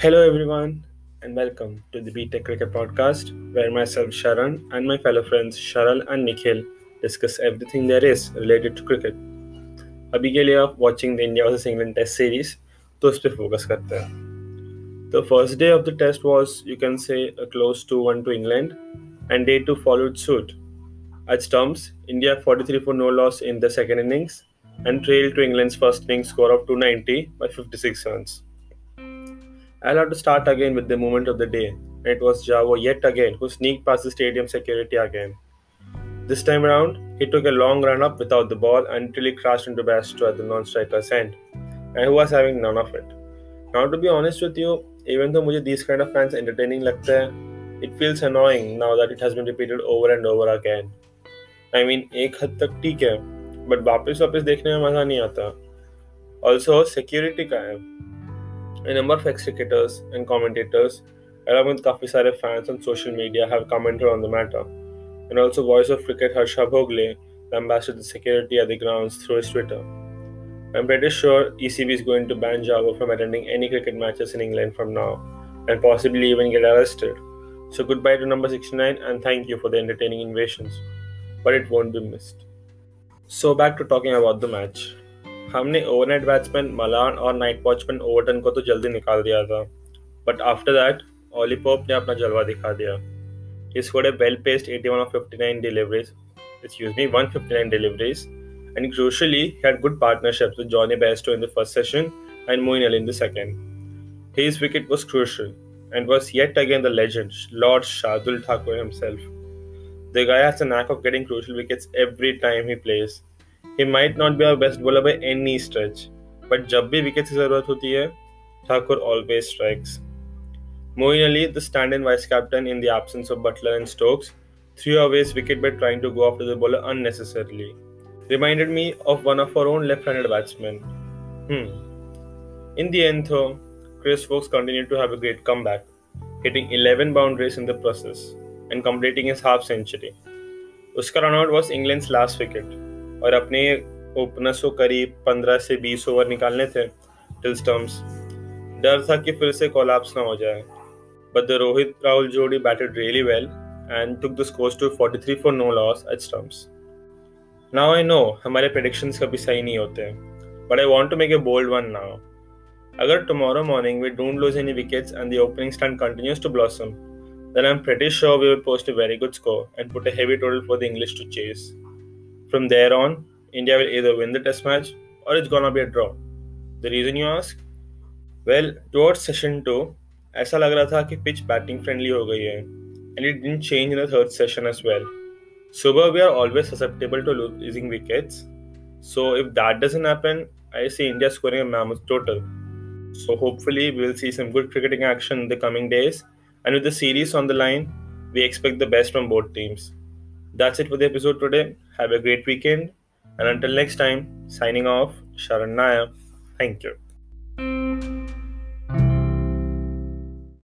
Hello, everyone, and welcome to the BTech Cricket Podcast, where myself, Sharan, and my fellow friends Sharal and Nikhil discuss everything there is related to cricket. अभी के लिए आप watching the India vs England Test series, तो उस पर focus करते हैं. The first day of the test was, you can say, a close 2-1 to England, and day two followed suit. At stumps, India 43 for no loss in the second innings and trailed to England's first innings score of 290 by 56 runs. I'll have to start again with the moment of the day. It was Jarvo yet again who sneaked past the stadium security again. This time around, he took a long run up without the ball until he crashed into Bairstow at the non striker's end, and who was having none of it. Now, to be honest with you, even though मुझे these kind of fans entertaining like it feels annoying now that it has been repeated over and over again. I mean, एक हद तक ठीक है, but वापस वापस देखने में मज़ा नहीं आता. Also, security का है. A number of extricators and commentators, along with Kafi Sarif fans on social media, have commented on the matter. And also, voice of cricket Harsha Bhogle, the ambassador to security at the grounds, through his Twitter. I'm pretty sure ECB is going to ban Jarvo from attending any cricket matches in England from now, and possibly even get arrested. So, goodbye to number 69 and thank you for the entertaining invasions. But it won't be missed. So, back to talking about the match. हमने overnight batsman Malan और night watchman Overton को तो जल्दी निकाल दिया था। But after that ओलीपोप ने अपना जलवा दिखा दिया। इस वोडे well paced eighty one fifty nine deliveries excuse me one fifty nine deliveries and crucially had good partnership with Johnny Bairstow in the first session and Moeen Ali in the second his wicket was crucial and was yet again the legend Lord Shardul Thakur himself the guy has a knack of getting crucial wickets every time he plays He might not be our best bowler by any stretch, but जब भी wicket की जरूरत होती always strikes. Always Ali, the stand-in vice captain in the absence of Buttler and Stokes, threw away his wicket by trying to go after the bowler unnecessarily. Reminded me of one of our own left-handed batsmen. Hmm. In the end, though, Chris Woakes continued to have a great comeback, hitting 11 boundaries in the process and completing his half century. Uska was England's last wicket, और अपने openers को करीब 15 से 20 over निकालने थे till stumps डर था कि फिर से कोलैप्स ना हो जाए। बट द रोहित राहुल जोड़ी batted really well and took the scores to 43 for no loss at stumps now I know हमारे प्रडिक्शंस कभी सही नहीं होते हैं but I want to make a bold one now अगर tomorrow morning we don't lose any wickets and the opening stand continues to blossom then I am pretty sure we will post a very good score and put a heavy total for the English to chase From there on, India will either win the test match or it's gonna be a draw. The reason you ask? Well, towards session 2, ऐसा लग रहा था कि pitch batting friendly हो गई है and it didn't change in the third session as well सुबह we are always susceptible to losing wickets so if that doesn't happen I C India scoring a mammoth total so hopefully we will see some good cricketing action in the coming days and with the series on the line we expect the best from both teams that's it for the episode today Have a great weekend. And until next time, signing off, Sharan Naya. Thank you.